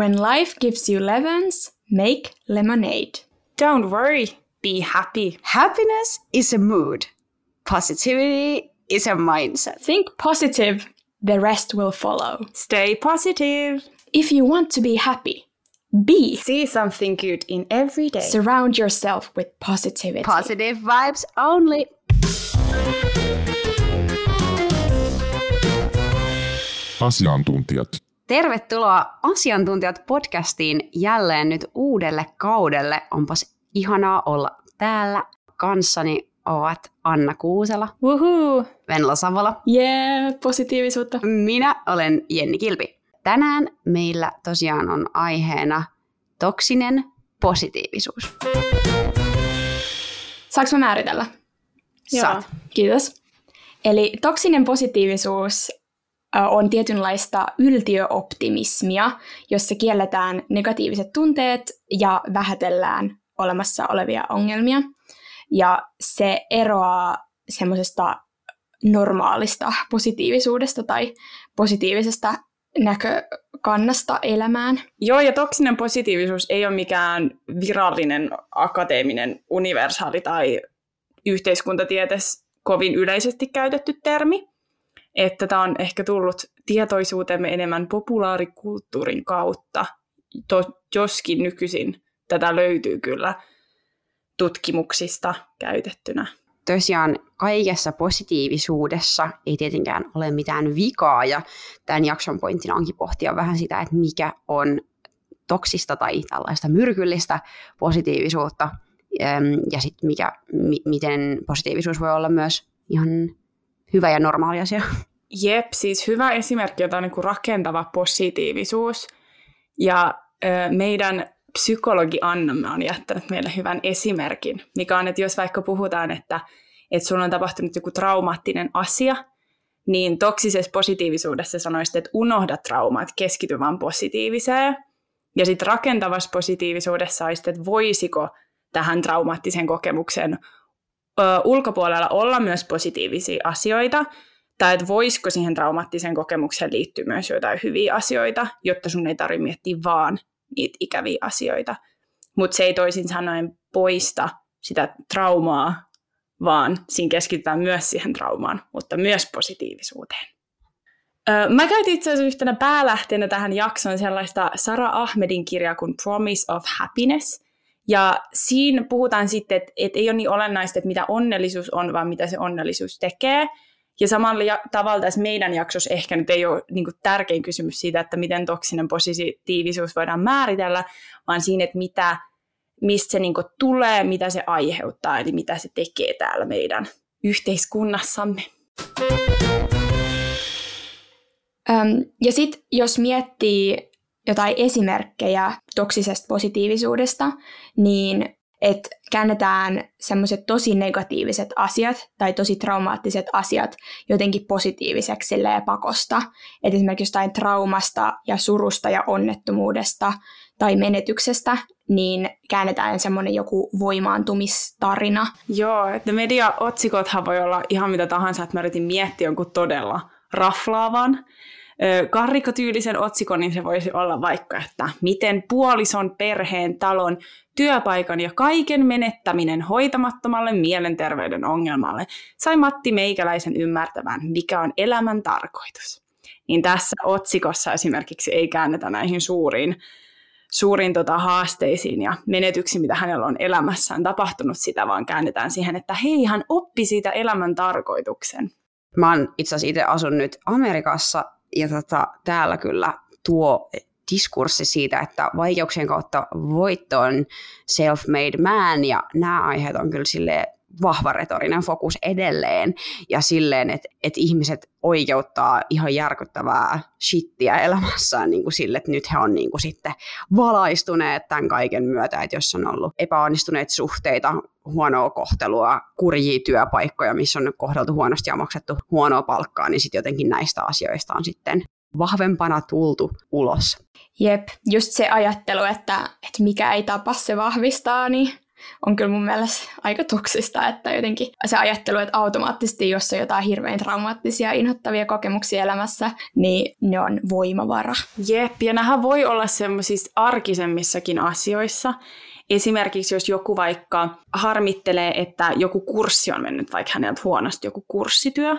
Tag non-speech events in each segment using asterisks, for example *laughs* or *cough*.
When life gives you lemons, make lemonade. Don't worry, be happy. Happiness is a mood. Positivity is a mindset. Think positive, the rest will follow. Stay positive. If you want to be happy, be. See something good in every day. Surround yourself with positivity. Positive vibes only. Asiantuntijat. Tervetuloa Asiantuntijat podcastiin jälleen nyt uudelle kaudelle. Onpas ihanaa olla täällä. Kanssani ovat Anna Kuusela, Woohoo! Venla Savola. Yeah, positiivisuutta. Minä olen Jenni Kilpi. Tänään meillä tosiaan on aiheena toksinen positiivisuus. Saanko mä määritellä? Saat. Kiitos. Eli toksinen positiivisuus on tietynlaista yltiöoptimismia, jossa kielletään negatiiviset tunteet ja vähätellään olemassa olevia ongelmia. Ja se eroaa semmoisesta normaalista positiivisuudesta tai positiivisesta näkökannasta elämään. Joo, ja toksinen positiivisuus ei ole mikään virallinen, akateeminen, universaali tai yhteiskuntatieteessä kovin yleisesti käytetty termi. Että tämä on ehkä tullut tietoisuutemme enemmän populaarikulttuurin kautta, to, joskin nykyisin tätä löytyy kyllä tutkimuksista käytettynä. tosiaan kaikessa positiivisuudessa ei tietenkään ole mitään vikaa, ja tämän jakson pointtina onkin pohtia vähän sitä, että mikä on toksista tai tällaista myrkyllistä positiivisuutta, em, ja sitten mikä, mi- miten positiivisuus voi olla myös ihan hyvä ja normaali asia. Jep, siis hyvä esimerkki on niin kuin rakentava positiivisuus. Ja ö, meidän psykologi Annamme on jättänyt meille hyvän esimerkin, mikä on, että jos vaikka puhutaan, että, että sulla on tapahtunut joku traumaattinen asia, niin toksisessa positiivisuudessa sanoisit, että unohda traumat, keskity vaan positiiviseen. Ja sitten rakentavassa positiivisuudessa olisit, että voisiko tähän traumaattiseen kokemukseen ö, ulkopuolella olla myös positiivisia asioita, tai että voisiko siihen traumaattiseen kokemukseen liittyä myös jotain hyviä asioita, jotta sun ei tarvitse miettiä vaan niitä ikäviä asioita. Mutta se ei toisin sanoen poista sitä traumaa, vaan siinä keskitytään myös siihen traumaan, mutta myös positiivisuuteen. Ö, Mä käytin itse asiassa yhtenä päälähteenä tähän jaksoon sellaista Sara Ahmedin kirjaa kuin Promise of Happiness. Ja siinä puhutaan sitten, että, että ei ole niin olennaista, että mitä onnellisuus on, vaan mitä se onnellisuus tekee. Ja samalla tavalla tässä meidän jaksossa ehkä nyt ei ole niin tärkein kysymys siitä, että miten toksinen positiivisuus voidaan määritellä, vaan siinä, että mitä, mistä se niin tulee, mitä se aiheuttaa, eli mitä se tekee täällä meidän yhteiskunnassamme. Ja sitten jos miettii jotain esimerkkejä toksisesta positiivisuudesta, niin että käännetään semmoiset tosi negatiiviset asiat tai tosi traumaattiset asiat jotenkin positiiviseksi silleen pakosta. Et esimerkiksi jostain traumasta ja surusta ja onnettomuudesta tai menetyksestä, niin käännetään semmoinen joku voimaantumistarina. Joo, että media-otsikothan voi olla ihan mitä tahansa, että mä yritin miettiä jonkun todella raflaavan. Ö, Karrikotyylisen otsikon, niin se voisi olla vaikka, että miten puolison, perheen, talon, työpaikan ja kaiken menettäminen hoitamattomalle mielenterveyden ongelmalle sai Matti Meikäläisen ymmärtämään, mikä on elämän tarkoitus. Niin tässä otsikossa esimerkiksi ei käännetä näihin suuriin, suuriin tota, haasteisiin ja menetyksiin, mitä hänellä on elämässään tapahtunut sitä, vaan käännetään siihen, että hei, hän oppi siitä elämän tarkoituksen. Mä oon itse asiassa itse asun nyt Amerikassa, ja tota, täällä kyllä tuo diskurssi siitä, että vaikeuksien kautta voitto on self-made man, ja nämä aiheet on kyllä vahva retorinen fokus edelleen, ja silleen, että, että ihmiset oikeuttaa ihan järkyttävää shittiä elämässään niin kuin sille, että nyt he on niin kuin sitten valaistuneet tämän kaiken myötä, että jos on ollut epäonnistuneita suhteita, huonoa kohtelua, kurjia työpaikkoja, missä on kohdeltu huonosti ja maksettu huonoa palkkaa, niin sitten jotenkin näistä asioista on sitten vahvempana tultu ulos. Jep, just se ajattelu, että, että mikä ei tapa, se vahvistaa, niin on kyllä mun mielestä aika toksista, että jotenkin se ajattelu, että automaattisesti, jos on jotain hirveän traumaattisia, inhottavia kokemuksia elämässä, niin ne on voimavara. Jep, ja nämähän voi olla semmoisissa arkisemmissakin asioissa. Esimerkiksi jos joku vaikka harmittelee, että joku kurssi on mennyt vaikka häneltä huonosti, joku kurssityö,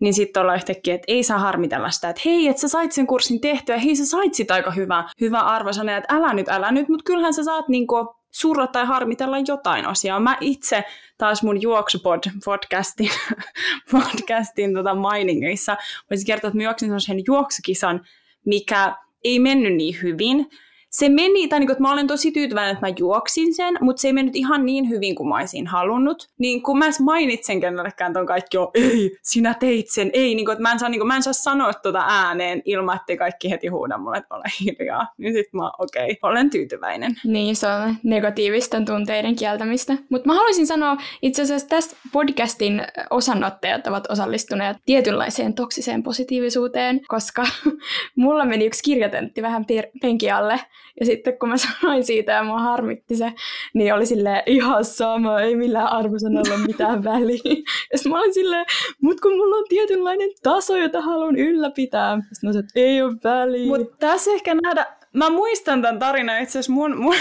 niin sitten ollaan yhtäkkiä, että ei saa harmitella sitä, että hei, että sä sait sen kurssin tehtyä, hei, sä sait sitä aika hyvä, hyvä arvosana, että älä nyt, älä nyt, mutta kyllähän sä saat niinku surra tai harmitella jotain asiaa. Mä itse taas mun juoksupod-podcastin *laughs* podcastin, tota mainingeissa voisin kertoa, että mä juoksin sellaisen juoksukisan, mikä ei mennyt niin hyvin, se meni, tai niin kuin, että mä olen tosi tyytyväinen, että mä juoksin sen, mutta se ei mennyt ihan niin hyvin kuin mä olisin halunnut. Niin kun mä mainitsen kenellekään ton kaikki on, ei, sinä teit sen, ei, niin kuin, että mä en saa, niin kuin, mä en saa sanoa tuota ääneen ilman, että kaikki heti huuda mulle, että ole hiljaa. Niin sit mä, okei, okay, olen tyytyväinen. Niin, se on negatiivisten tunteiden kieltämistä. Mutta mä haluaisin sanoa, itse asiassa tästä podcastin osanottajat ovat osallistuneet tietynlaiseen toksiseen positiivisuuteen, koska *laughs* mulla meni yksi kirjatentti vähän penki alle, ja sitten kun mä *laughs* sanoin siitä ja mua harmitti se, niin oli silleen ihan sama, ei millään arvosanalla *laughs* mitään väliä. Ja sitten mä olin silleen, mut kun mulla on tietynlainen taso, jota haluan ylläpitää. Sitten mä sanoin, että ei ole väliä. Mutta tässä ehkä nähdä, mä muistan tämän tarinan itse asiassa mun, mun,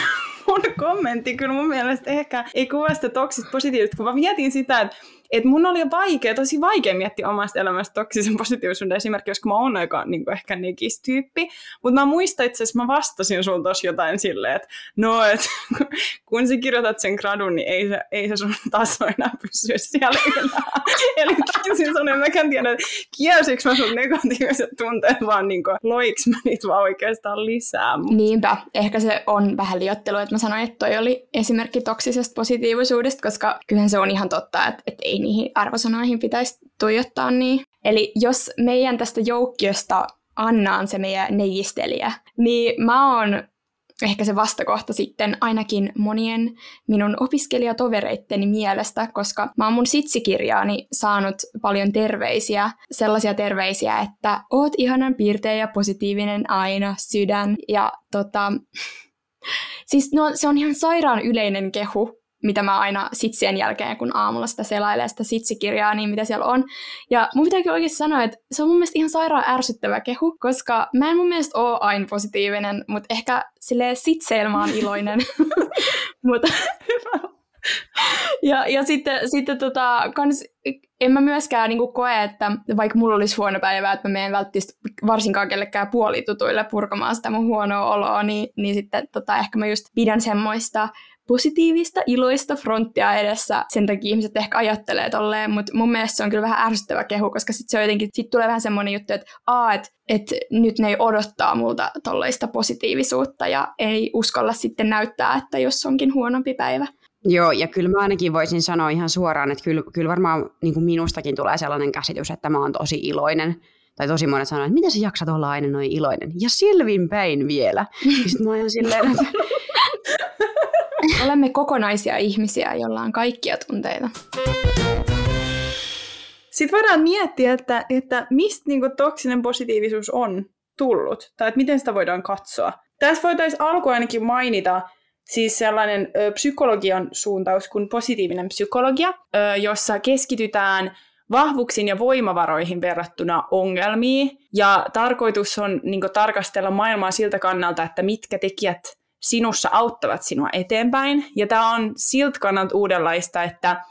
mun kommentti kyllä mun mielestä ehkä ei kuvasta toksista positiivista, kun mä mietin sitä, että että mun oli vaikea, tosi vaikea miettiä omasta elämästä toksisen positiivisuuden esimerkiksi, koska mä oon aika niin ehkä negistyyppi. Mutta mä muistan itse asiassa, mä vastasin sun tossa jotain silleen, että no, että *laughs* kun sä kirjoitat sen gradun, niin ei se, ei se sun taso enää pysy siellä enää. *laughs* Eli taisin sanoa, että mäkään tiedä, että kielsikö mä sun negatiiviset tunteet, vaan niin kuin, loiks mä niitä vaan oikeastaan lisää. Niinpä, ehkä se on vähän liottelu, että mä sanoin, että toi oli esimerkki toksisesta positiivisuudesta, koska kyllähän se on ihan totta, että, että ei niihin arvosanoihin pitäisi tuijottaa niin. Eli jos meidän tästä joukkiosta Anna on se meidän neijistelijä, niin mä oon ehkä se vastakohta sitten ainakin monien minun opiskelijatovereitteni mielestä, koska mä oon mun sitsikirjaani saanut paljon terveisiä, sellaisia terveisiä, että oot ihanan piirteä ja positiivinen aina, sydän, ja tota, *laughs* siis no, se on ihan sairaan yleinen kehu, mitä mä aina sitsien jälkeen, kun aamulla sitä selailee sitä sitsikirjaa, niin mitä siellä on. Ja mun pitääkin oikeasti sanoa, että se on mun mielestä ihan sairaan ärsyttävä kehu, koska mä en mun mielestä ole aina positiivinen, mutta ehkä silleen sitseillä mä oon iloinen. *laughs* mutta ja, ja sitten, sitten tota, kans, en mä myöskään niin koe, että vaikka mulla olisi huono päivä, että mä menen välttämättä varsinkaan kellekään puolitutuille purkamaan sitä mun huonoa oloa, niin, niin sitten tota, ehkä mä just pidän semmoista positiivista, iloista fronttia edessä. Sen takia ihmiset ehkä ajattelee tolleen, mutta mun mielestä se on kyllä vähän ärsyttävä kehu, koska sitten se on jotenkin, sit tulee vähän semmoinen juttu, että aa, et, et nyt ne ei odottaa multa tollaista positiivisuutta ja ei uskalla sitten näyttää, että jos onkin huonompi päivä. Joo, ja kyllä mä ainakin voisin sanoa ihan suoraan, että kyllä, kyllä varmaan niin kuin minustakin tulee sellainen käsitys, että mä oon tosi iloinen. Tai tosi monet sanoo, että miten sä jaksat olla aina noin iloinen? Ja Silvin päin vielä. *laughs* Sitten mä oon silleen, että *laughs* Olemme kokonaisia ihmisiä, joilla on kaikkia tunteita. Sitten voidaan miettiä, että, että mistä niin toksinen positiivisuus on tullut, tai että miten sitä voidaan katsoa. Tässä voitaisiin alku ainakin mainita siis sellainen ö, psykologian suuntaus kuin positiivinen psykologia, ö, jossa keskitytään vahvuuksiin ja voimavaroihin verrattuna ongelmiin. Ja tarkoitus on niin kuin, tarkastella maailmaa siltä kannalta, että mitkä tekijät sinussa auttavat sinua eteenpäin. Ja tämä on siltä kannalta uudenlaista, että,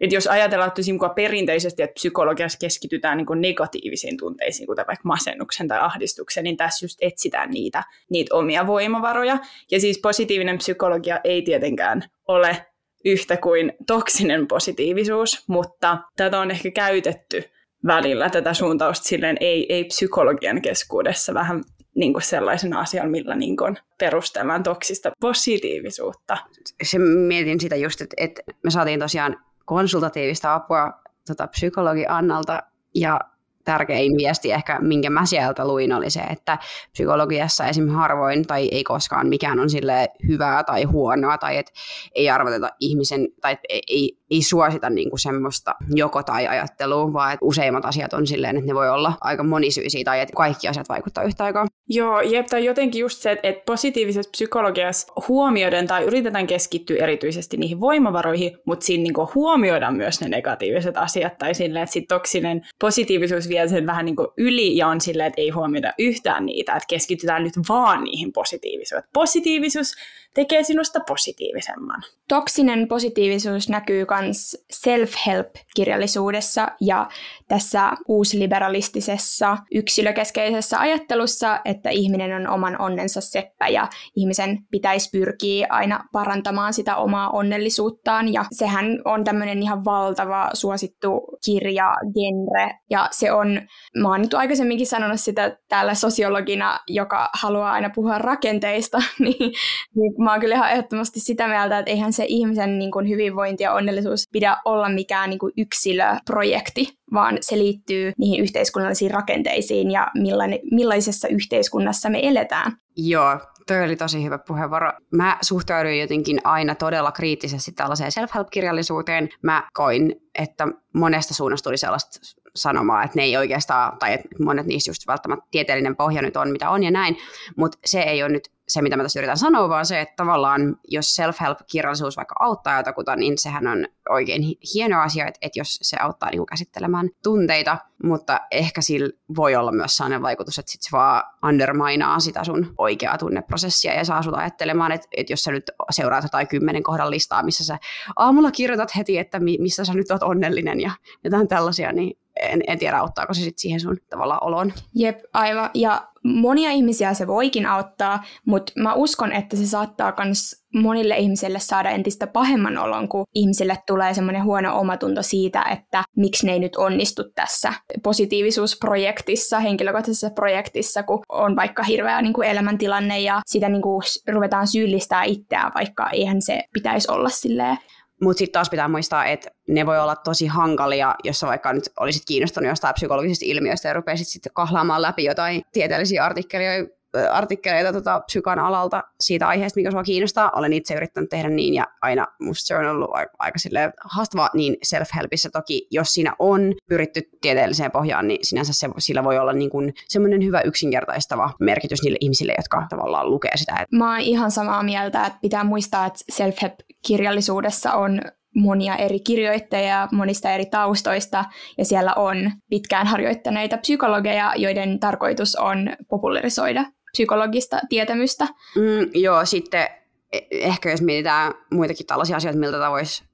että jos ajatellaan että perinteisesti, että psykologiassa keskitytään niin negatiivisiin tunteisiin, kuten vaikka masennuksen tai ahdistuksen, niin tässä just etsitään niitä, niitä omia voimavaroja. Ja siis positiivinen psykologia ei tietenkään ole yhtä kuin toksinen positiivisuus, mutta tätä on ehkä käytetty välillä tätä suuntausta silleen ei, ei psykologian keskuudessa vähän niin kuin sellaisen asian, millä niin kuin perustellaan toksista positiivisuutta. Se mietin sitä just, että, että me saatiin tosiaan konsultatiivista apua tota, psykologi Annalta, ja tärkein viesti ehkä, minkä mä sieltä luin, oli se, että psykologiassa esim. harvoin tai ei koskaan mikään on sille hyvää tai huonoa, tai että ei arvoteta ihmisen, tai ei, ei suosita niin kuin semmoista joko tai ajattelua, vaan että useimmat asiat on silleen, että ne voi olla aika monisyisiä tai että kaikki asiat vaikuttaa yhtä aikaa. Joo, jep, tai jotenkin just se, että, että positiivisessa psykologiassa huomioidaan tai yritetään keskittyä erityisesti niihin voimavaroihin, mutta siinä niin huomioidaan myös ne negatiiviset asiat, tai silleen, että sit toksinen positiivisuus vie sen vähän niin yli ja on silleen, että ei huomioida yhtään niitä, että keskitytään nyt vaan niihin positiivisuuteen. Positiivisuus tekee sinusta positiivisemman. Toksinen positiivisuus näkyy myös self-help-kirjallisuudessa ja tässä uusliberalistisessa yksilökeskeisessä ajattelussa, että ihminen on oman onnensa seppä ja ihmisen pitäisi pyrkiä aina parantamaan sitä omaa onnellisuuttaan. Ja sehän on tämmöinen ihan valtava suosittu kirja, genre, ja se on, mä oon nyt aikaisemminkin sanonut sitä täällä sosiologina, joka haluaa aina puhua rakenteista, *laughs* niin, niin mä oon kyllä ihan ehdottomasti sitä mieltä, että eihän se ihmisen niin kuin hyvinvointi ja onnellisuus pidä olla mikään niin kuin yksilöprojekti, vaan se liittyy niihin yhteiskunnallisiin rakenteisiin ja millainen, millaisessa yhteiskunnassa me eletään. Joo, toi oli tosi hyvä puheenvuoro. Mä suhtauduin jotenkin aina todella kriittisesti tällaiseen self-help-kirjallisuuteen. Mä koin, että monesta suunnasta tuli sellaista sanomaa, että ne ei oikeastaan, tai että monet niistä just välttämättä tieteellinen pohja nyt on, mitä on ja näin, mutta se ei ole nyt se, mitä mä tässä yritän sanoa, vaan se, että tavallaan jos self-help-kirjallisuus vaikka auttaa jotakuta, niin sehän on oikein hieno asia, että, että jos se auttaa niin käsittelemään tunteita, mutta ehkä sillä voi olla myös sellainen vaikutus, että sit se vaan undermainaa sitä sun oikeaa tunneprosessia ja saa sut ajattelemaan, että, että jos sä nyt seuraat jotain kymmenen kohdan listaa, missä sä aamulla kirjoitat heti, että missä sä nyt oot onnellinen ja jotain tällaisia, niin en, en tiedä, auttaako se sitten siihen sun tavallaan oloon. Jep, aivan. Ja monia ihmisiä se voikin auttaa, mutta mä uskon, että se saattaa myös monille ihmisille saada entistä pahemman olon, kun ihmisille tulee semmoinen huono omatunto siitä, että miksi ne ei nyt onnistu tässä positiivisuusprojektissa, henkilökohtaisessa projektissa, kun on vaikka hirveä niin kuin elämäntilanne ja sitä niin kuin ruvetaan syyllistää itseään, vaikka eihän se pitäisi olla silleen mutta sitten taas pitää muistaa, että ne voi olla tosi hankalia, jos sä vaikka nyt olisit kiinnostunut jostain psykologisesta ilmiöstä ja rupeisit sitten kahlaamaan läpi jotain tieteellisiä artikkeleja artikkeleita tota, psykan alalta siitä aiheesta, mikä sua kiinnostaa. Olen itse yrittänyt tehdä niin ja aina musta se on ollut aika, aika haastavaa niin self-helpissä toki. Jos siinä on pyritty tieteelliseen pohjaan, niin sinänsä se, sillä voi olla niin semmoinen hyvä yksinkertaistava merkitys niille ihmisille, jotka tavallaan lukee sitä. Mä oon ihan samaa mieltä, että pitää muistaa, että self-help-kirjallisuudessa on monia eri kirjoittajia monista eri taustoista, ja siellä on pitkään harjoittaneita psykologeja, joiden tarkoitus on popularisoida psykologista tietämystä. Mm, joo, sitten e- ehkä jos mietitään muitakin tällaisia asioita, miltä tämä voisi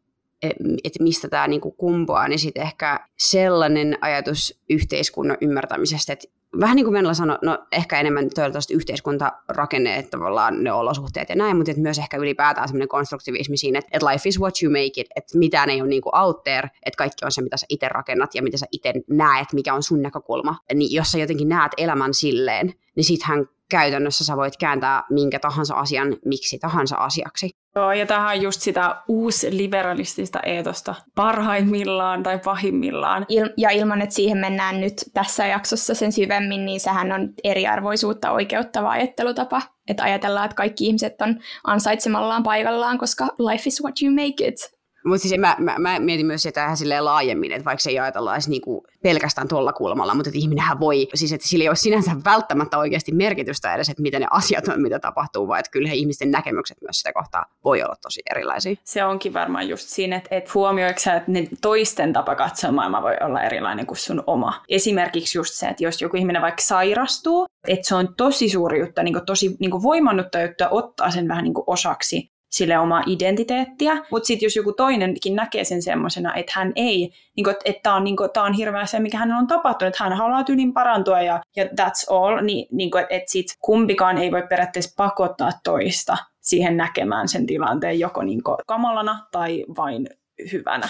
e- että mistä tämä niinku kumpuaa, niin sitten ehkä sellainen ajatus yhteiskunnan ymmärtämisestä, että vähän niin kuin Venla sanoi, no ehkä enemmän toivottavasti yhteiskuntarakenne, että tavallaan ne olosuhteet ja näin, mutta että myös ehkä ylipäätään semmoinen konstruktivismi siinä, että, että life is what you make it, että mitään ei ole niin kuin out there, että kaikki on se, mitä sä itse rakennat ja mitä sä itse näet, mikä on sun näkökulma. Niin jos sä jotenkin näet elämän silleen, niin sittenhän käytännössä sä voit kääntää minkä tahansa asian miksi tahansa asiaksi. Joo, ja tähän on just sitä uusliberalistista eetosta parhaimmillaan tai pahimmillaan. Il- ja ilman, että siihen mennään nyt tässä jaksossa sen syvemmin, niin sehän on eriarvoisuutta oikeuttava ajattelutapa. Että ajatellaan, että kaikki ihmiset on ansaitsemallaan paikallaan, koska life is what you make it. Mutta siis mä, mä, mä, mietin myös sitä ihan silleen laajemmin, että vaikka se ei ajatella edes niinku pelkästään tuolla kulmalla, mutta että ihminenhän voi, siis että sillä ei ole sinänsä välttämättä oikeasti merkitystä edes, että mitä ne asiat on, mitä tapahtuu, vaan että kyllä ihmisten näkemykset myös sitä kohtaa voi olla tosi erilaisia. Se onkin varmaan just siinä, että, että huomioiko sä, että ne toisten tapa katsoa maailmaa voi olla erilainen kuin sun oma. Esimerkiksi just se, että jos joku ihminen vaikka sairastuu, että se on tosi suuri juttu, niin tosi niin voimannutta juttu ottaa sen vähän niin osaksi sille omaa identiteettiä. Mutta sitten jos joku toinenkin näkee sen semmoisena, että hän ei, niinku, että tämä on, niinku, on hirveä se, mikä hän on tapahtunut, että hän haluaa tyylin parantua ja, ja that's all, niin niinku, että et sitten kumpikaan ei voi periaatteessa pakottaa toista siihen näkemään sen tilanteen joko niinku kamalana tai vain hyvänä.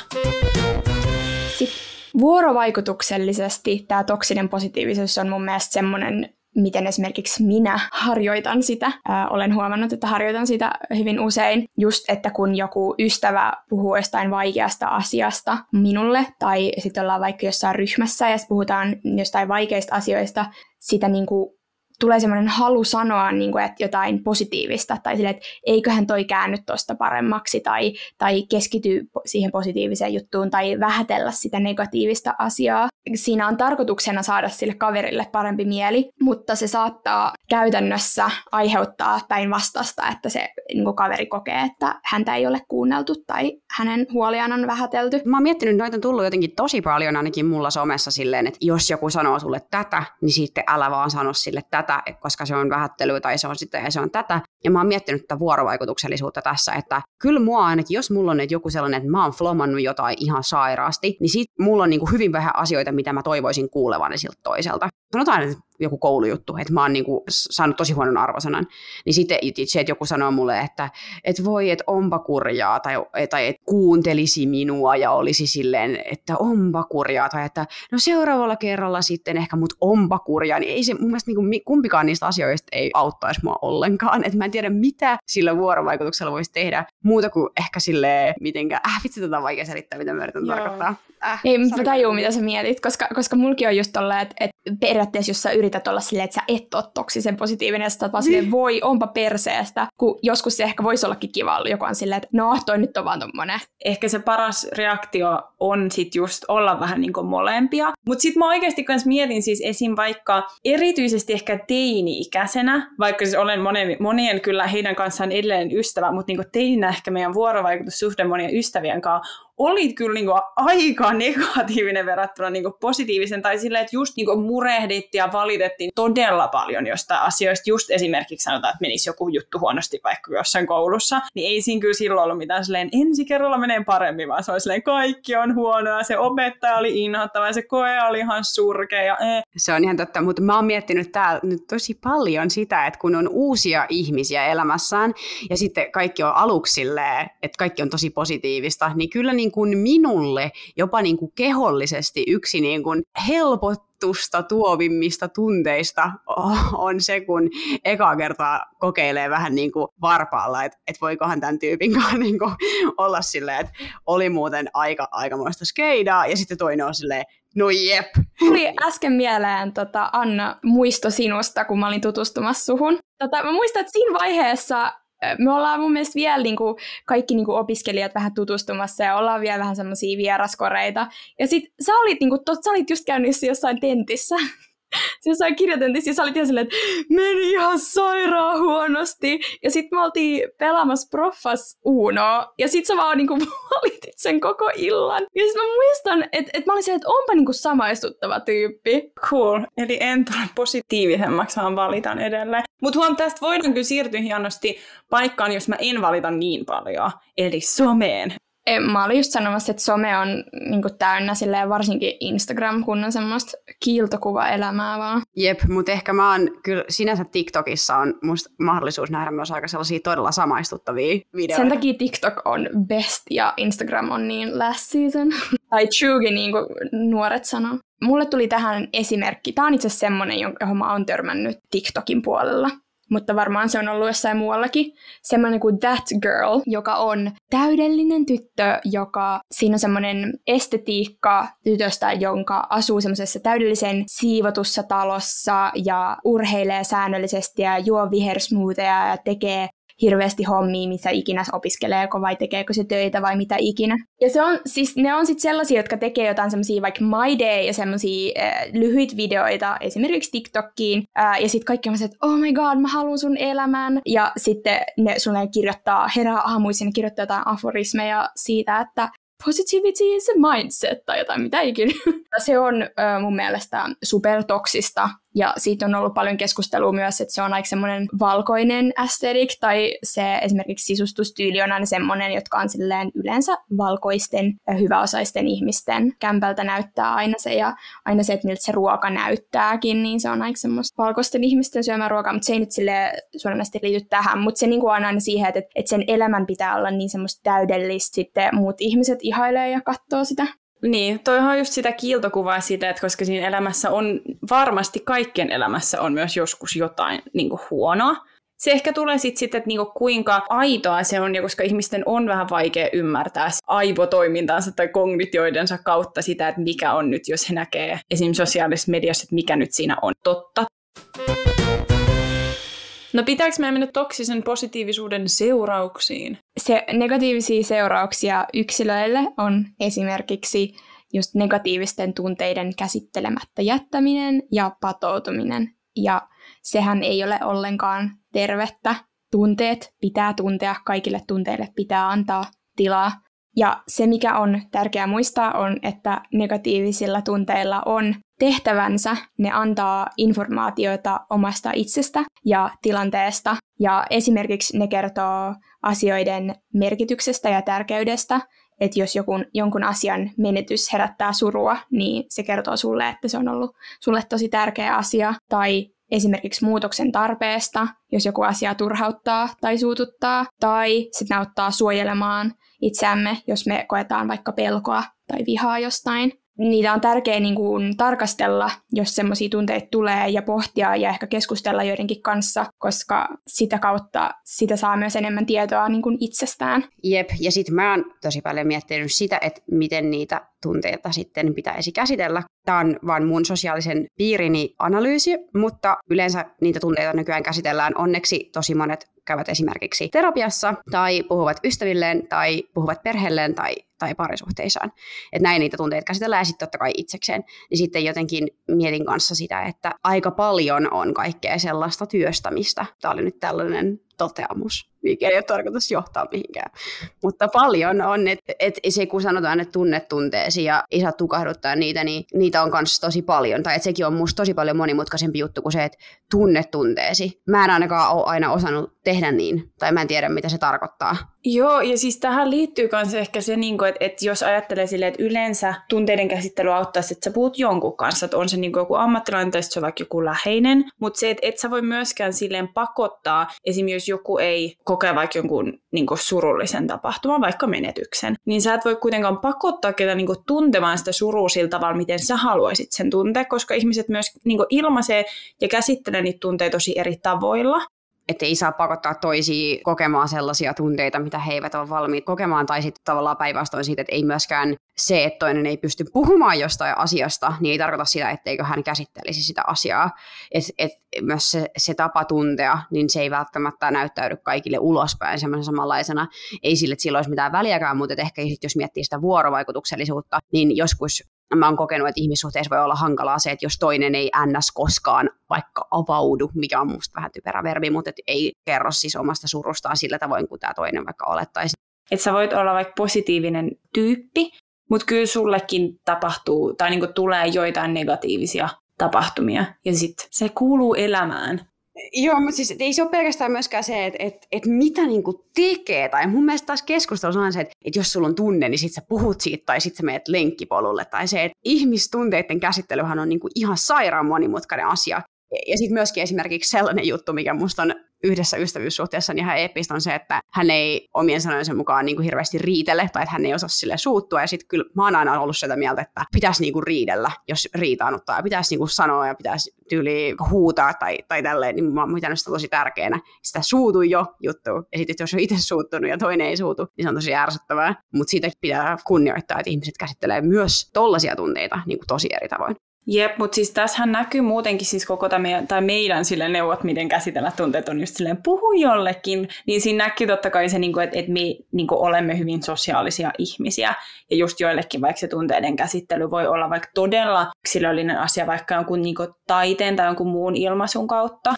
Sitten vuorovaikutuksellisesti tämä toksinen positiivisuus on mun mielestä semmoinen miten esimerkiksi minä harjoitan sitä. Ää, olen huomannut, että harjoitan sitä hyvin usein. Just, että kun joku ystävä puhuu jostain vaikeasta asiasta minulle, tai sitten ollaan vaikka jossain ryhmässä ja puhutaan jostain vaikeista asioista, sitä niin kuin tulee semmoinen halu sanoa niin kuin, että jotain positiivista tai sille, että eiköhän toi käänny tuosta paremmaksi tai, tai keskity siihen positiiviseen juttuun tai vähätellä sitä negatiivista asiaa. Siinä on tarkoituksena saada sille kaverille parempi mieli, mutta se saattaa käytännössä aiheuttaa päinvastasta, että se niin kuin kaveri kokee, että häntä ei ole kuunneltu tai hänen huoliaan on vähätelty. Mä oon miettinyt, noita on tullut jotenkin tosi paljon ainakin mulla somessa silleen, että jos joku sanoo sulle tätä, niin sitten älä vaan sano sille tätä, koska se on vähättely tai se on sitten ja se on tätä. Ja mä oon miettinyt tätä vuorovaikutuksellisuutta tässä, että kyllä mua ainakin, jos mulla on joku sellainen, että mä oon flomannut jotain ihan sairaasti, niin sit mulla on niin kuin hyvin vähän asioita, mitä mä toivoisin kuulevani siltä toiselta. Sanotaan, että joku koulujuttu, että mä oon niin kuin saanut tosi huonon arvosanan, niin sitten se, että joku sanoo mulle, että et voi, että onpa kurjaa, tai, tai että kuuntelisi minua ja olisi silleen, että onpa kurjaa, tai että no seuraavalla kerralla sitten ehkä mut onpa kurjaa, niin ei se mun mielestä niin kuin, kumpikaan niistä asioista ei auttaisi mua ollenkaan, että mä en tiedä mitä sillä vuorovaikutuksella voisi tehdä, muuta kuin ehkä silleen, mitenkään, äh vitsi tätä on vaikea selittää, mitä mä yritän Joo. tarkoittaa. Äh, ei, mä tajuu, mitä sä mietit, koska, koska mulki on just tolleen, että, että periaatteessa jos sä yrität olla silleen, että sä et ole toksisen positiivinen, ja sä vaan silleen, niin. voi, onpa perseestä, kun joskus se ehkä voisi ollakin kiva olla, joku on silleen, että no, toi nyt on vaan tommonen. Ehkä se paras reaktio on sit just olla vähän niin kuin molempia, mutta sit mä oikeasti kans mietin siis esim. vaikka erityisesti ehkä teini-ikäisenä, vaikka siis olen monen, monien kyllä heidän kanssaan edelleen ystävä, mutta niin teininä ehkä meidän vuorovaikutussuhde monien ystävien kanssa oli kyllä niin kuin aika negatiivinen verrattuna niin kuin positiivisen, tai silleen, että just niin kuin murehdittiin ja valitettiin todella paljon jostain asioista, just esimerkiksi sanotaan, että menisi joku juttu huonosti vaikka jossain koulussa, niin ei siinä kyllä silloin ollut mitään silleen, ensi kerralla menee paremmin, vaan se oli silleen, kaikki on huonoa, se opettaja oli inhottava se koe oli ihan surkea. Ja, eh. Se on ihan totta, mutta mä oon miettinyt täällä nyt tosi paljon sitä, että kun on uusia ihmisiä elämässään ja sitten kaikki on aluksi silleen, että kaikki on tosi positiivista, niin kyllä niin niin kuin minulle jopa niin kuin kehollisesti yksi niin kuin helpotusta tuovimmista tunteista *laughs* on se, kun eka kertaa kokeilee vähän niin kuin varpaalla, että et voikohan tämän tyypin kanssa *laughs* niin kuin olla silleen, että oli muuten aika aikamoista skeidaa, ja sitten toinen on silleen, No jep. Tuli äsken mieleen tota, Anna muisto sinusta, kun mä olin tutustumassa suhun. Tota, mä muistan, että siinä vaiheessa me ollaan mun mielestä vielä niin kuin, kaikki niin kuin opiskelijat vähän tutustumassa ja ollaan vielä vähän semmoisia vieraskoreita. Ja sit sä olit, niin kuin, tot, sä olit just käynyt jossain tentissä. Jossain kirjatentissä ja sä olit ihan silleen, että meni ihan sairaan huonosti. Ja sitten me oltiin pelaamassa proffas Uno ja sit sä vaan niinku *laughs* valitit sen koko illan. Ja sit mä muistan, että et mä olin että onpa niinku samaistuttava tyyppi. Cool. Eli en tule positiivisemmaksi, vaan valitan edelleen. Mutta huom, tästä voidaan kyllä siirtyä hienosti paikkaan, jos mä en valita niin paljon, eli someen. Mä olin just sanomassa, että some on niin kuin, täynnä silleen, varsinkin Instagram, kun on semmoista kiiltokuva-elämää vaan. Jep, mutta ehkä mä oon kyllä sinänsä TikTokissa on musta mahdollisuus nähdä myös aika sellaisia todella samaistuttavia videoita. Sen takia TikTok on best ja Instagram on niin last season. *laughs* tai truekin, niin kuin nuoret sanoo. Mulle tuli tähän esimerkki. Tämä on itse asiassa semmoinen, johon mä oon törmännyt TikTokin puolella mutta varmaan se on ollut jossain muuallakin, semmoinen kuin That Girl, joka on täydellinen tyttö, joka siinä on semmoinen estetiikka tytöstä, jonka asuu semmoisessa täydellisen siivotussa talossa ja urheilee säännöllisesti ja juo vihersmoothia ja tekee hirveästi hommia, missä ikinä opiskeleeko vai tekeekö se töitä vai mitä ikinä. Ja se on, siis ne on sitten sellaisia, jotka tekee jotain semmoisia vaikka My Day ja semmoisia äh, lyhyitä videoita esimerkiksi TikTokkiin. Äh, ja sitten kaikki on että oh my god, mä haluan sun elämän. Ja sitten ne sulle kirjoittaa, herää aamuisin kirjoittaa jotain aforismeja siitä, että positivity is a mindset tai jotain mitä ikinä. *laughs* Se on äh, mun mielestä supertoksista ja siitä on ollut paljon keskustelua myös, että se on aika semmoinen valkoinen aesthetic, tai se esimerkiksi sisustustyyli on aina semmoinen, jotka on silleen yleensä valkoisten hyväosaisten ihmisten kämpältä näyttää aina se, ja aina se, että miltä se ruoka näyttääkin, niin se on aika semmoista valkoisten ihmisten syömää ruokaa, mutta se ei nyt sille suoranaisesti liity tähän, mutta se niin kuin on aina siihen, että, että sen elämän pitää olla niin semmoista täydellistä, sitten muut ihmiset ihailee ja katsoo sitä. Niin, toi on just sitä kiiltokuvaa siitä, että koska siinä elämässä on, varmasti kaikkien elämässä on myös joskus jotain niin kuin huonoa. Se ehkä tulee sitten, sit, että niinku kuinka aitoa se on, ja koska ihmisten on vähän vaikea ymmärtää aivotoimintaansa tai kognitioidensa kautta sitä, että mikä on nyt, jos he näkee esim. sosiaalisessa mediassa, että mikä nyt siinä on totta. No pitääkö meidän mennä toksisen positiivisuuden seurauksiin? Se negatiivisia seurauksia yksilöille on esimerkiksi just negatiivisten tunteiden käsittelemättä jättäminen ja patoutuminen. Ja sehän ei ole ollenkaan tervettä. Tunteet pitää tuntea, kaikille tunteille pitää antaa tilaa. Ja se, mikä on tärkeää muistaa, on, että negatiivisilla tunteilla on tehtävänsä. Ne antaa informaatiota omasta itsestä ja tilanteesta. Ja esimerkiksi ne kertoo asioiden merkityksestä ja tärkeydestä. Että jos joku, jonkun asian menetys herättää surua, niin se kertoo sulle, että se on ollut sulle tosi tärkeä asia. Tai esimerkiksi muutoksen tarpeesta, jos joku asia turhauttaa tai suututtaa, tai sitten auttaa suojelemaan itseämme, jos me koetaan vaikka pelkoa tai vihaa jostain niitä on tärkeää niin kuin, tarkastella, jos semmoisia tunteita tulee ja pohtia ja ehkä keskustella joidenkin kanssa, koska sitä kautta sitä saa myös enemmän tietoa niin kuin itsestään. Jep, ja sitten mä oon tosi paljon miettinyt sitä, että miten niitä tunteita sitten pitäisi käsitellä. Tämä on vain mun sosiaalisen piirini analyysi, mutta yleensä niitä tunteita nykyään käsitellään onneksi tosi monet käyvät esimerkiksi terapiassa tai puhuvat ystävilleen tai puhuvat perheelleen tai, tai parisuhteissaan. Että näin niitä tunteita käsitellään ja sitten totta kai itsekseen. Niin sitten jotenkin mietin kanssa sitä, että aika paljon on kaikkea sellaista työstämistä. Tämä oli nyt tällainen toteamus, mikä ei ole tarkoitus johtaa mihinkään. Mutta paljon on, että et se kun sanotaan, että tunnet tunteesi ja saa tukahduttaa niitä, niin niitä on myös tosi paljon. Tai että sekin on musta tosi paljon monimutkaisempi juttu kuin se, että tunnet tunteesi. Mä en ainakaan ole aina osannut tehdä niin, tai mä en tiedä, mitä se tarkoittaa. Joo, ja siis tähän liittyy myös ehkä se, että, että jos ajattelee silleen, että yleensä tunteiden käsittely auttaisi, että sä puhut jonkun kanssa, että on se niin joku ammattilainen tai se on vaikka joku läheinen, mutta se, että et sä voi myöskään silleen pakottaa, esimerkiksi jos joku ei koke vaikka jonkun niin surullisen tapahtuman, vaikka menetyksen, niin sä et voi kuitenkaan pakottaa ketä niin tuntemaan sitä surua sillä tavalla, miten sä haluaisit sen tuntea, koska ihmiset myös niin ilmaisee ja käsittelee niitä tunteita tosi eri tavoilla että ei saa pakottaa toisia kokemaan sellaisia tunteita, mitä he eivät ole valmiit kokemaan, tai sitten tavallaan päinvastoin siitä, että ei myöskään se, että toinen ei pysty puhumaan jostain asiasta, niin ei tarkoita sitä, etteikö hän käsittelisi sitä asiaa. Et, et myös se, se tapa tuntea, niin se ei välttämättä näyttäydy kaikille ulospäin semmoisen samanlaisena. Ei sille, että sillä olisi mitään väliäkään, mutta ehkä jos miettii sitä vuorovaikutuksellisuutta, niin joskus mä oon kokenut, että ihmissuhteissa voi olla hankalaa se, että jos toinen ei ns. koskaan vaikka avaudu, mikä on musta vähän typerä verbi, mutta et ei kerro siis omasta surustaan sillä tavoin, kuin tämä toinen vaikka olettaisi. Että sä voit olla vaikka positiivinen tyyppi, mutta kyllä sullekin tapahtuu tai niinku tulee joitain negatiivisia tapahtumia ja sitten se kuuluu elämään. Joo, mutta siis ei se ole pelkästään myöskään se, että et, et mitä niinku tekee. Tai mun mielestä taas keskustelussa on se, että et jos sulla on tunne, niin sit sä puhut siitä tai sit sä menet lenkkipolulle. Tai se, että ihmistunteiden käsittelyhän on niinku ihan sairaan monimutkainen asia. Ja sitten myöskin esimerkiksi sellainen juttu, mikä musta on yhdessä ystävyyssuhteessa niin ihan epistä on se, että hän ei omien sanojensa mukaan niin kuin hirveästi riitele tai että hän ei osaa sille suuttua. Ja sitten kyllä mä oon aina ollut sitä mieltä, että pitäisi niin kuin riidellä, jos riitaannuttaa. Ja pitäisi niin kuin sanoa ja pitäisi tyyli huutaa tai, tai tälleen. Niin mä oon pitänyt sitä tosi tärkeänä. Sitä suutu jo juttu. Ja sitten jos on itse suuttunut ja toinen ei suutu, niin se on tosi ärsyttävää. Mutta siitä pitää kunnioittaa, että ihmiset käsittelee myös tollaisia tunteita niin kuin tosi eri tavoin. Jep, mutta siis tässähän näkyy muutenkin siis koko tämä meidän, tai meidän sille neuvot, miten käsitellä tunteet on just silleen puhu jollekin, niin siinä näkyy totta kai se, että, että me niin olemme hyvin sosiaalisia ihmisiä, ja just joillekin vaikka se tunteiden käsittely voi olla vaikka todella yksilöllinen asia vaikka jonkun niin taiteen tai jonkun muun ilmaisun kautta.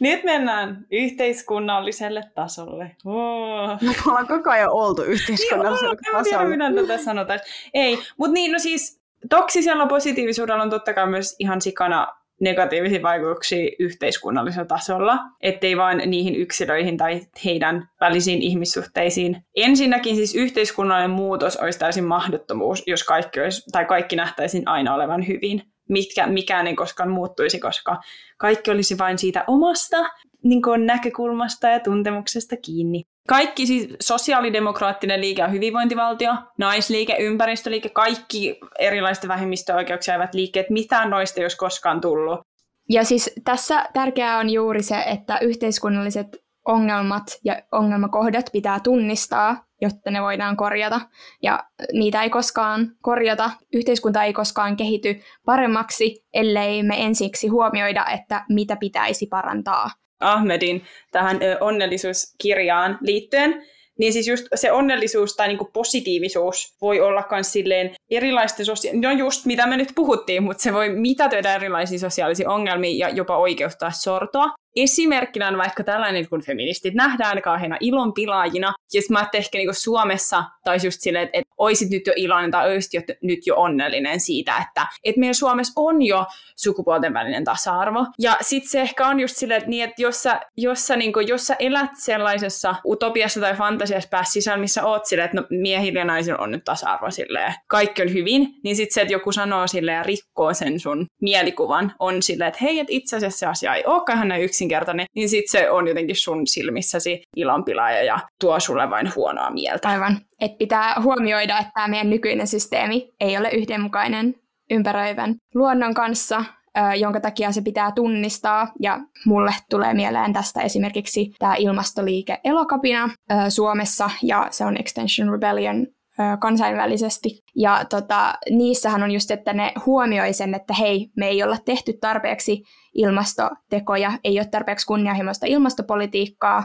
Nyt mennään yhteiskunnalliselle tasolle. Oh. Me ollaan koko ajan oltu yhteiskunnalliselle niin, tiedä, tätä sanotaan. Ei, mutta niin, no siis toksisella positiivisuudella on totta kai myös ihan sikana negatiivisia vaikutuksia yhteiskunnallisella tasolla, ettei vain niihin yksilöihin tai heidän välisiin ihmissuhteisiin. Ensinnäkin siis yhteiskunnallinen muutos olisi täysin mahdottomuus, jos kaikki, olisi, tai kaikki nähtäisiin aina olevan hyvin. Mitkä, mikään ei koskaan muuttuisi, koska kaikki olisi vain siitä omasta niin näkökulmasta ja tuntemuksesta kiinni. Kaikki siis sosiaalidemokraattinen liike on hyvinvointivaltio, naisliike, ympäristöliike, kaikki erilaisten vähemmistöoikeuksia eivät liikkeet, mitään noista olisi koskaan tullut. Ja siis tässä tärkeää on juuri se, että yhteiskunnalliset ongelmat ja ongelmakohdat pitää tunnistaa jotta ne voidaan korjata. Ja niitä ei koskaan korjata, yhteiskunta ei koskaan kehity paremmaksi, ellei me ensiksi huomioida, että mitä pitäisi parantaa. Ahmedin tähän onnellisuuskirjaan liittyen, niin siis just se onnellisuus tai niinku positiivisuus voi olla myös silleen erilaista sosia- no just mitä me nyt puhuttiin, mutta se voi mitätöidä erilaisia sosiaalisia ongelmia ja jopa oikeuttaa sortoa esimerkkinä on vaikka tällainen, kun feministit nähdään kauheina ilonpilaajina. Ja mä ajattelin ehkä niin Suomessa, tai just silleen, että, että oisit nyt jo iloinen tai oisit jo, nyt jo onnellinen siitä, että, että meidän Suomessa on jo sukupuolten välinen tasa-arvo. Ja sitten se ehkä on just silleen, että, niin, että jos sä, jos sä, niin kuin, jos sä elät sellaisessa utopiassa tai fantasiassa päässä sisällä, missä oot silleen, että no, miehillä ja naisilla on nyt tasa-arvo silleen, kaikki on hyvin, niin sitten se, että joku sanoo silleen ja rikkoo sen sun mielikuvan, on silleen, että hei, että itse asiassa se asia ei olekaan hän yksin yksinkertainen, niin sit se on jotenkin sun silmissäsi ilonpilaaja ja tuo sulle vain huonoa mieltä. Aivan. Et pitää huomioida, että tämä meidän nykyinen systeemi ei ole yhdenmukainen ympäröivän luonnon kanssa, jonka takia se pitää tunnistaa. Ja mulle tulee mieleen tästä esimerkiksi tämä ilmastoliike Elokapina Suomessa, ja se on Extension Rebellion kansainvälisesti. Ja tota, niissähän on just, että ne huomioi sen, että hei, me ei olla tehty tarpeeksi ilmastotekoja, ei ole tarpeeksi kunnianhimoista ilmastopolitiikkaa,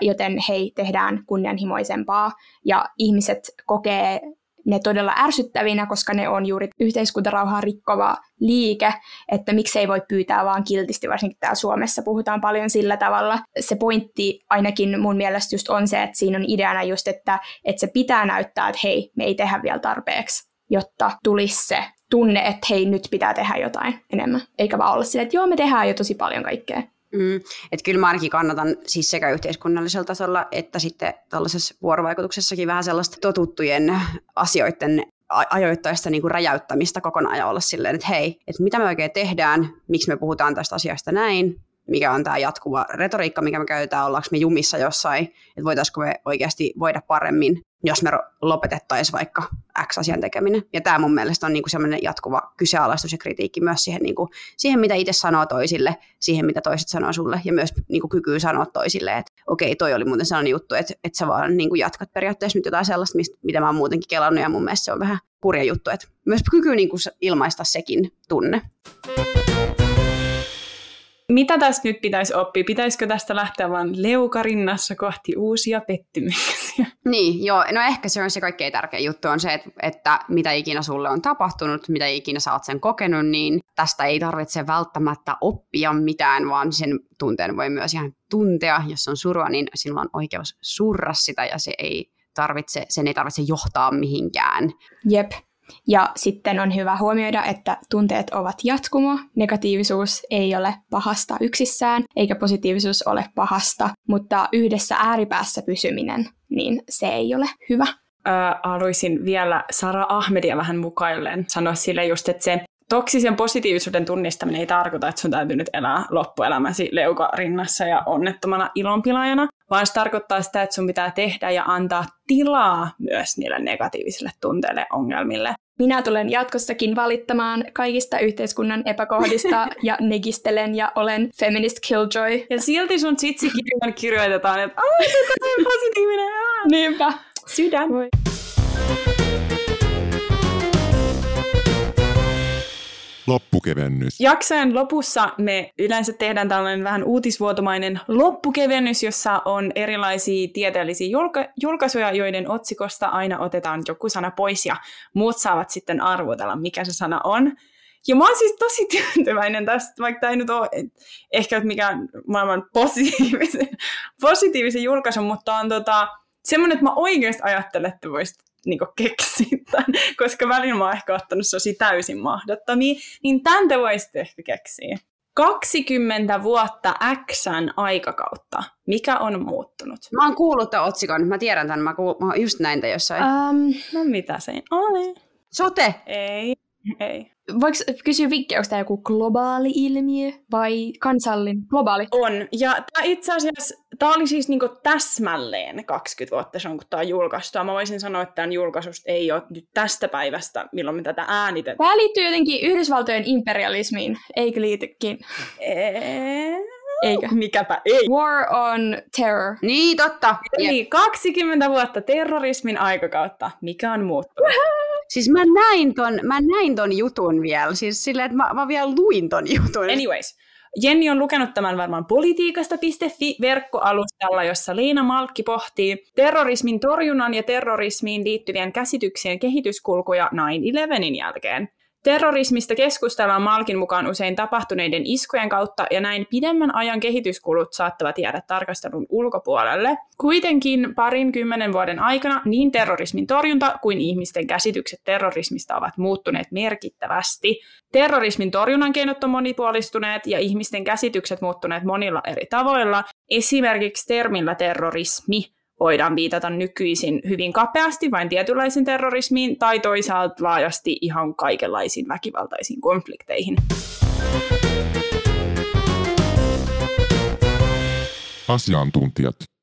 joten hei, tehdään kunnianhimoisempaa. Ja ihmiset kokee ne todella ärsyttävinä, koska ne on juuri yhteiskuntarauhaa rikkova liike, että miksei voi pyytää vaan kiltisti, varsinkin täällä Suomessa puhutaan paljon sillä tavalla. Se pointti ainakin mun mielestä just on se, että siinä on ideana just, että, että se pitää näyttää, että hei, me ei tehdä vielä tarpeeksi, jotta tulisi se tunne, että hei, nyt pitää tehdä jotain enemmän. Eikä vaan olla silleen, että joo, me tehdään jo tosi paljon kaikkea. Mm. Että kyllä mä ainakin kannatan siis sekä yhteiskunnallisella tasolla että sitten tällaisessa vuorovaikutuksessakin vähän sellaista totuttujen asioiden ajoittaista niin kuin räjäyttämistä kokonaan ja olla silleen, että hei, että mitä me oikein tehdään, miksi me puhutaan tästä asiasta näin, mikä on tämä jatkuva retoriikka, mikä me käytetään, ollaanko me jumissa jossain, että voitaisiinko me oikeasti voida paremmin, jos me lopetettaisiin vaikka X-asian tekeminen. Ja tämä mun mielestä on niinku sellainen jatkuva kyseenalaistus ja kritiikki myös siihen, niinku, siihen, mitä itse sanoo toisille, siihen, mitä toiset sanoo sulle, ja myös niinku, kykyy sanoa toisille, että okei, toi oli muuten sellainen juttu, että, että sä vaan niinku, jatkat periaatteessa nyt jotain sellaista, mistä, mitä mä oon muutenkin kelannut, ja mun mielestä se on vähän kurja juttu, että myös kyky niinku, ilmaista sekin tunne. Mitä tästä nyt pitäisi oppia? Pitäisikö tästä lähteä vain leukarinnassa kohti uusia pettymyksiä? *laughs* Niin, joo. No ehkä se on se kaikkein tärkein juttu on se, että, että mitä ikinä sulle on tapahtunut, mitä ikinä sä oot sen kokenut, niin tästä ei tarvitse välttämättä oppia mitään, vaan sen tunteen voi myös ihan tuntea. Jos on surua, niin sinulla on oikeus surra sitä ja se ei tarvitse, sen ei tarvitse johtaa mihinkään. Jep, ja sitten on hyvä huomioida, että tunteet ovat jatkumo. Negatiivisuus ei ole pahasta yksissään, eikä positiivisuus ole pahasta, mutta yhdessä ääripäässä pysyminen, niin se ei ole hyvä. Öö, haluaisin vielä Sara Ahmedia vähän mukailleen sanoa sille just, että se toksisen positiivisuuden tunnistaminen ei tarkoita, että sun täytyy nyt elää loppuelämäsi leukarinnassa ja onnettomana ilonpilaajana, vaan se tarkoittaa sitä, että sun pitää tehdä ja antaa tilaa myös niille negatiivisille tunteille ongelmille. Minä tulen jatkossakin valittamaan kaikista yhteiskunnan epäkohdista *laughs* ja negistelen ja olen feminist killjoy. Ja silti sun tsitsikirjan kirjoitetaan, että ai se on positiivinen ääni. Niinpä. Sydän. Voi. Loppukevennys. Jaksojen lopussa me yleensä tehdään tällainen vähän uutisvuotomainen loppukevennys, jossa on erilaisia tieteellisiä julka- julkaisuja, joiden otsikosta aina otetaan joku sana pois ja muut saavat sitten arvotella, mikä se sana on. Ja mä oon siis tosi tyytyväinen tästä, vaikka tämä ei nyt ole ehkä mikään maailman positiivisen, positiivisen julkaisu, mutta on tota, semmoinen, että mä oikeasti ajattelen, että voisit niin keksiä tämän, *laughs* koska välillä mä oon ehkä ottanut sellaisia täysin mahdottomia, niin tämän te voisitte ehkä keksiä. 20 vuotta Xn aikakautta. Mikä on muuttunut? Mä oon kuullut tämän otsikon. Mä tiedän tämän. Mä, kuul... mä just näin jossain. Um, no mitä se oli? Sote! Ei, ei. Voiko kysyä Vikki, onko tämä joku globaali ilmiö vai kansallinen? Globaali. On. Ja tämä itse asiassa, tämä oli siis niinku täsmälleen 20 vuotta se on, kun tämä on julkaistu. Mä voisin sanoa, että tämän julkaisusta ei ole nyt tästä päivästä, milloin me tätä äänitetään. Tämä liittyy jotenkin Yhdysvaltojen imperialismiin, eikö liitykin? Eee... Eikö? Mikäpä ei. War on Terror. Niin, totta. Eli 20 vuotta terrorismin aikakautta. Mikä on muuttunut? Siis mä näin, ton, mä näin ton jutun vielä. Siis silleen, että mä, mä vielä luin ton jutun. Anyways, Jenni on lukenut tämän varmaan politiikasta.fi verkkoalustalla, jossa Leena Malkki pohtii terrorismin torjunnan ja terrorismiin liittyvien käsityksien kehityskulkuja 9-11 jälkeen. Terrorismista keskustellaan Malkin mukaan usein tapahtuneiden iskujen kautta ja näin pidemmän ajan kehityskulut saattavat jäädä tarkastelun ulkopuolelle. Kuitenkin parin kymmenen vuoden aikana niin terrorismin torjunta kuin ihmisten käsitykset terrorismista ovat muuttuneet merkittävästi. Terrorismin torjunnan keinot on monipuolistuneet ja ihmisten käsitykset muuttuneet monilla eri tavoilla, esimerkiksi termillä terrorismi voidaan viitata nykyisin hyvin kapeasti vain tietynlaisiin terrorismiin tai toisaalta laajasti ihan kaikenlaisiin väkivaltaisiin konflikteihin. Asiantuntijat.